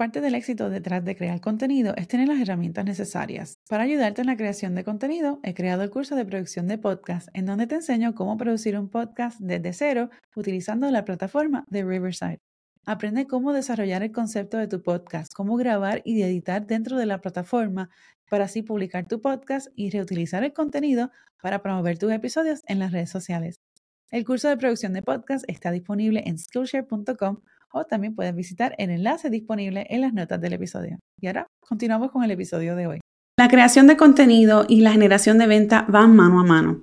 Parte del éxito detrás de crear contenido es tener las herramientas necesarias. Para ayudarte en la creación de contenido, he creado el curso de producción de podcast, en donde te enseño cómo producir un podcast desde cero utilizando la plataforma de Riverside. Aprende cómo desarrollar el concepto de tu podcast, cómo grabar y editar dentro de la plataforma para así publicar tu podcast y reutilizar el contenido para promover tus episodios en las redes sociales. El curso de producción de podcast está disponible en skillshare.com o también puedes visitar el enlace disponible en las notas del episodio. Y ahora continuamos con el episodio de hoy. La creación de contenido y la generación de venta van mano a mano.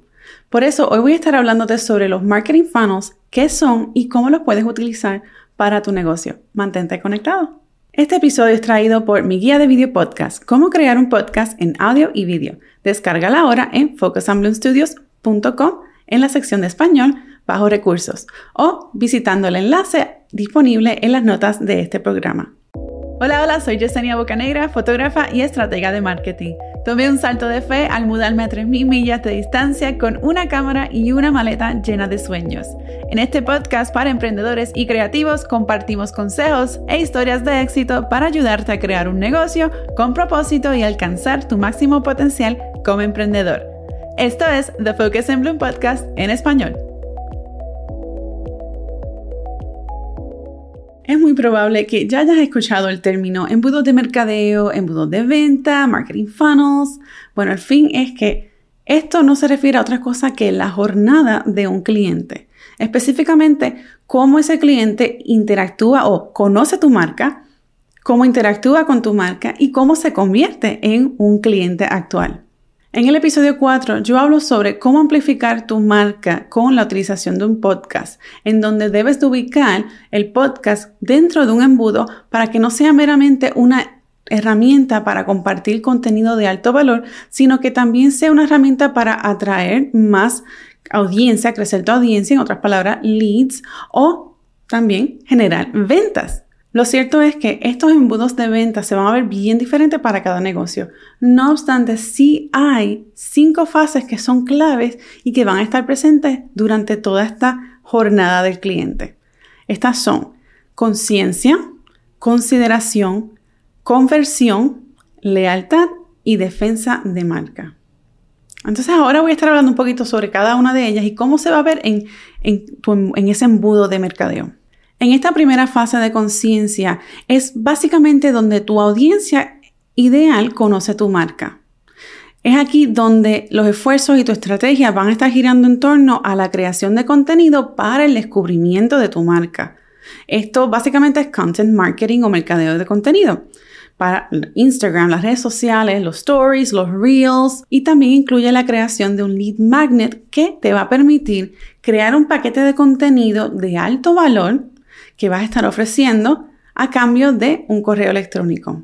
Por eso hoy voy a estar hablándote sobre los marketing funnels, qué son y cómo los puedes utilizar para tu negocio. Mantente conectado. Este episodio es traído por mi guía de video podcast, cómo crear un podcast en audio y vídeo. Descárgala ahora en focusamblestudios.com en la sección de español bajo recursos o visitando el enlace disponible en las notas de este programa. Hola, hola, soy Yesenia Bocanegra, fotógrafa y estratega de marketing. Tomé un salto de fe al mudarme a 3.000 millas de distancia con una cámara y una maleta llena de sueños. En este podcast para emprendedores y creativos compartimos consejos e historias de éxito para ayudarte a crear un negocio con propósito y alcanzar tu máximo potencial como emprendedor. Esto es The Focus in Bloom Podcast en español. Es muy probable que ya hayas escuchado el término embudos de mercadeo, embudos de venta, marketing funnels. Bueno, el fin es que esto no se refiere a otra cosa que la jornada de un cliente. Específicamente, cómo ese cliente interactúa o conoce tu marca, cómo interactúa con tu marca y cómo se convierte en un cliente actual. En el episodio 4 yo hablo sobre cómo amplificar tu marca con la utilización de un podcast, en donde debes de ubicar el podcast dentro de un embudo para que no sea meramente una herramienta para compartir contenido de alto valor, sino que también sea una herramienta para atraer más audiencia, crecer tu audiencia, en otras palabras, leads, o también generar ventas. Lo cierto es que estos embudos de venta se van a ver bien diferentes para cada negocio. No obstante, sí hay cinco fases que son claves y que van a estar presentes durante toda esta jornada del cliente. Estas son conciencia, consideración, conversión, lealtad y defensa de marca. Entonces ahora voy a estar hablando un poquito sobre cada una de ellas y cómo se va a ver en, en ese embudo de mercadeo. En esta primera fase de conciencia es básicamente donde tu audiencia ideal conoce tu marca. Es aquí donde los esfuerzos y tu estrategia van a estar girando en torno a la creación de contenido para el descubrimiento de tu marca. Esto básicamente es content marketing o mercadeo de contenido para Instagram, las redes sociales, los stories, los reels y también incluye la creación de un lead magnet que te va a permitir crear un paquete de contenido de alto valor que vas a estar ofreciendo a cambio de un correo electrónico.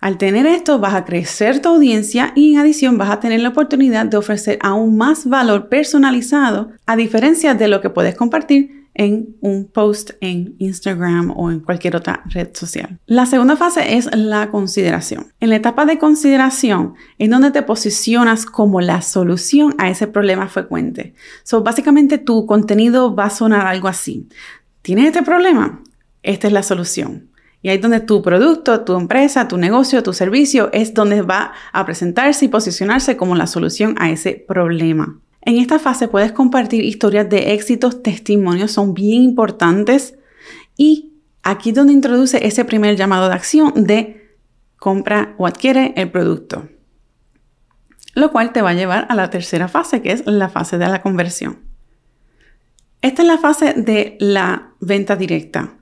Al tener esto vas a crecer tu audiencia y en adición vas a tener la oportunidad de ofrecer aún más valor personalizado a diferencia de lo que puedes compartir en un post en Instagram o en cualquier otra red social. La segunda fase es la consideración. En la etapa de consideración es donde te posicionas como la solución a ese problema frecuente. So, básicamente tu contenido va a sonar algo así. ¿Tienes este problema? Esta es la solución. Y ahí es donde tu producto, tu empresa, tu negocio, tu servicio es donde va a presentarse y posicionarse como la solución a ese problema. En esta fase puedes compartir historias de éxitos, testimonios, son bien importantes. Y aquí es donde introduce ese primer llamado de acción de compra o adquiere el producto. Lo cual te va a llevar a la tercera fase, que es la fase de la conversión. Esta es la fase de la venta directa.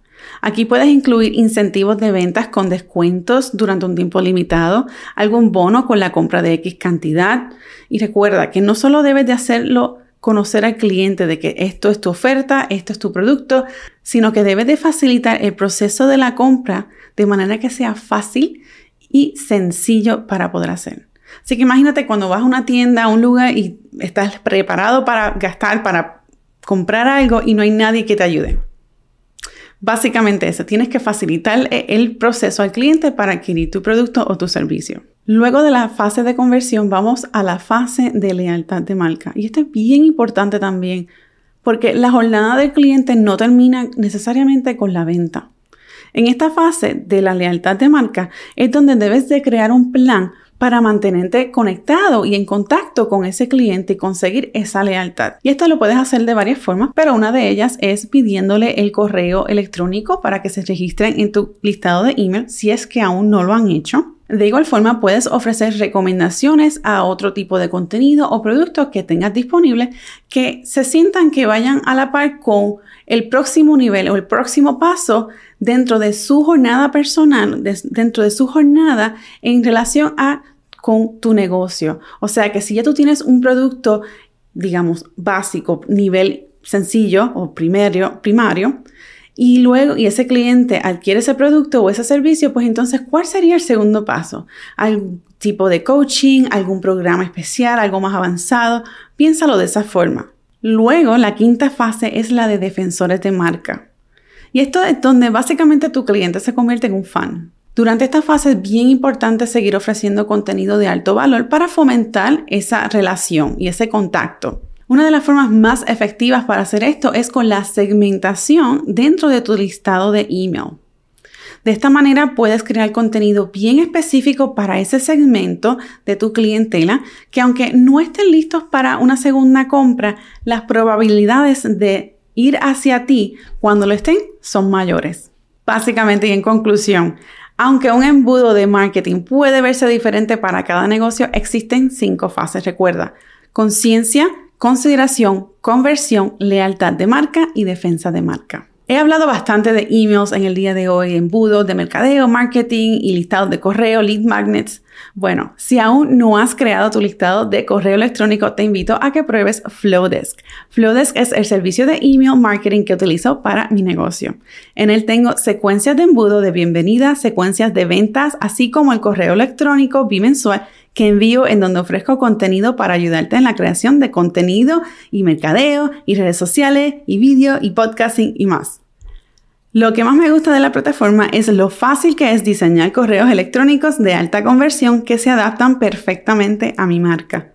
Aquí puedes incluir incentivos de ventas con descuentos durante un tiempo limitado, algún bono con la compra de X cantidad. Y recuerda que no solo debes de hacerlo conocer al cliente de que esto es tu oferta, esto es tu producto, sino que debes de facilitar el proceso de la compra de manera que sea fácil y sencillo para poder hacer. Así que imagínate cuando vas a una tienda, a un lugar y estás preparado para gastar, para comprar algo y no hay nadie que te ayude. Básicamente eso, tienes que facilitar el proceso al cliente para adquirir tu producto o tu servicio. Luego de la fase de conversión vamos a la fase de lealtad de marca. Y esto es bien importante también porque la jornada del cliente no termina necesariamente con la venta. En esta fase de la lealtad de marca es donde debes de crear un plan para mantenerte conectado y en contacto con ese cliente y conseguir esa lealtad. Y esto lo puedes hacer de varias formas, pero una de ellas es pidiéndole el correo electrónico para que se registren en tu listado de email si es que aún no lo han hecho. De igual forma, puedes ofrecer recomendaciones a otro tipo de contenido o productos que tengas disponible que se sientan que vayan a la par con el próximo nivel o el próximo paso dentro de su jornada personal, dentro de su jornada en relación a con tu negocio. O sea que si ya tú tienes un producto, digamos, básico, nivel sencillo o primario, primario, y luego, y ese cliente adquiere ese producto o ese servicio, pues entonces, ¿cuál sería el segundo paso? ¿Algún tipo de coaching, algún programa especial, algo más avanzado? Piénsalo de esa forma. Luego, la quinta fase es la de defensores de marca. Y esto es donde básicamente tu cliente se convierte en un fan. Durante esta fase es bien importante seguir ofreciendo contenido de alto valor para fomentar esa relación y ese contacto. Una de las formas más efectivas para hacer esto es con la segmentación dentro de tu listado de email. De esta manera puedes crear contenido bien específico para ese segmento de tu clientela que aunque no estén listos para una segunda compra, las probabilidades de ir hacia ti cuando lo estén son mayores. Básicamente y en conclusión, aunque un embudo de marketing puede verse diferente para cada negocio, existen cinco fases. Recuerda, conciencia, consideración, conversión, lealtad de marca y defensa de marca. He hablado bastante de emails en el día de hoy, embudos de mercadeo, marketing y listados de correo, lead magnets. Bueno, si aún no has creado tu listado de correo electrónico, te invito a que pruebes Flowdesk. Flowdesk es el servicio de email marketing que utilizo para mi negocio. En él tengo secuencias de embudo de bienvenida, secuencias de ventas, así como el correo electrónico bimensual que envío en donde ofrezco contenido para ayudarte en la creación de contenido y mercadeo y redes sociales y vídeo y podcasting y más. Lo que más me gusta de la plataforma es lo fácil que es diseñar correos electrónicos de alta conversión que se adaptan perfectamente a mi marca.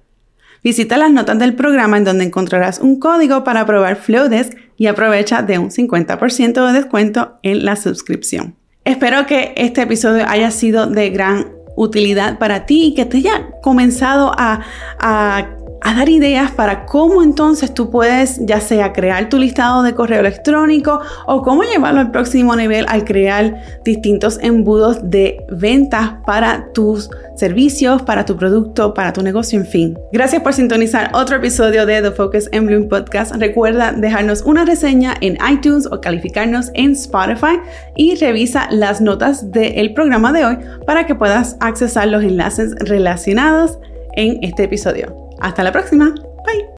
Visita las notas del programa en donde encontrarás un código para probar Flowdesk y aprovecha de un 50% de descuento en la suscripción. Espero que este episodio haya sido de gran utilidad para ti y que te haya comenzado a, a a dar ideas para cómo entonces tú puedes ya sea crear tu listado de correo electrónico o cómo llevarlo al próximo nivel al crear distintos embudos de ventas para tus servicios, para tu producto, para tu negocio, en fin. Gracias por sintonizar otro episodio de The Focus en Bloom Podcast. Recuerda dejarnos una reseña en iTunes o calificarnos en Spotify y revisa las notas del programa de hoy para que puedas accesar los enlaces relacionados en este episodio. Hasta la próxima. Bye.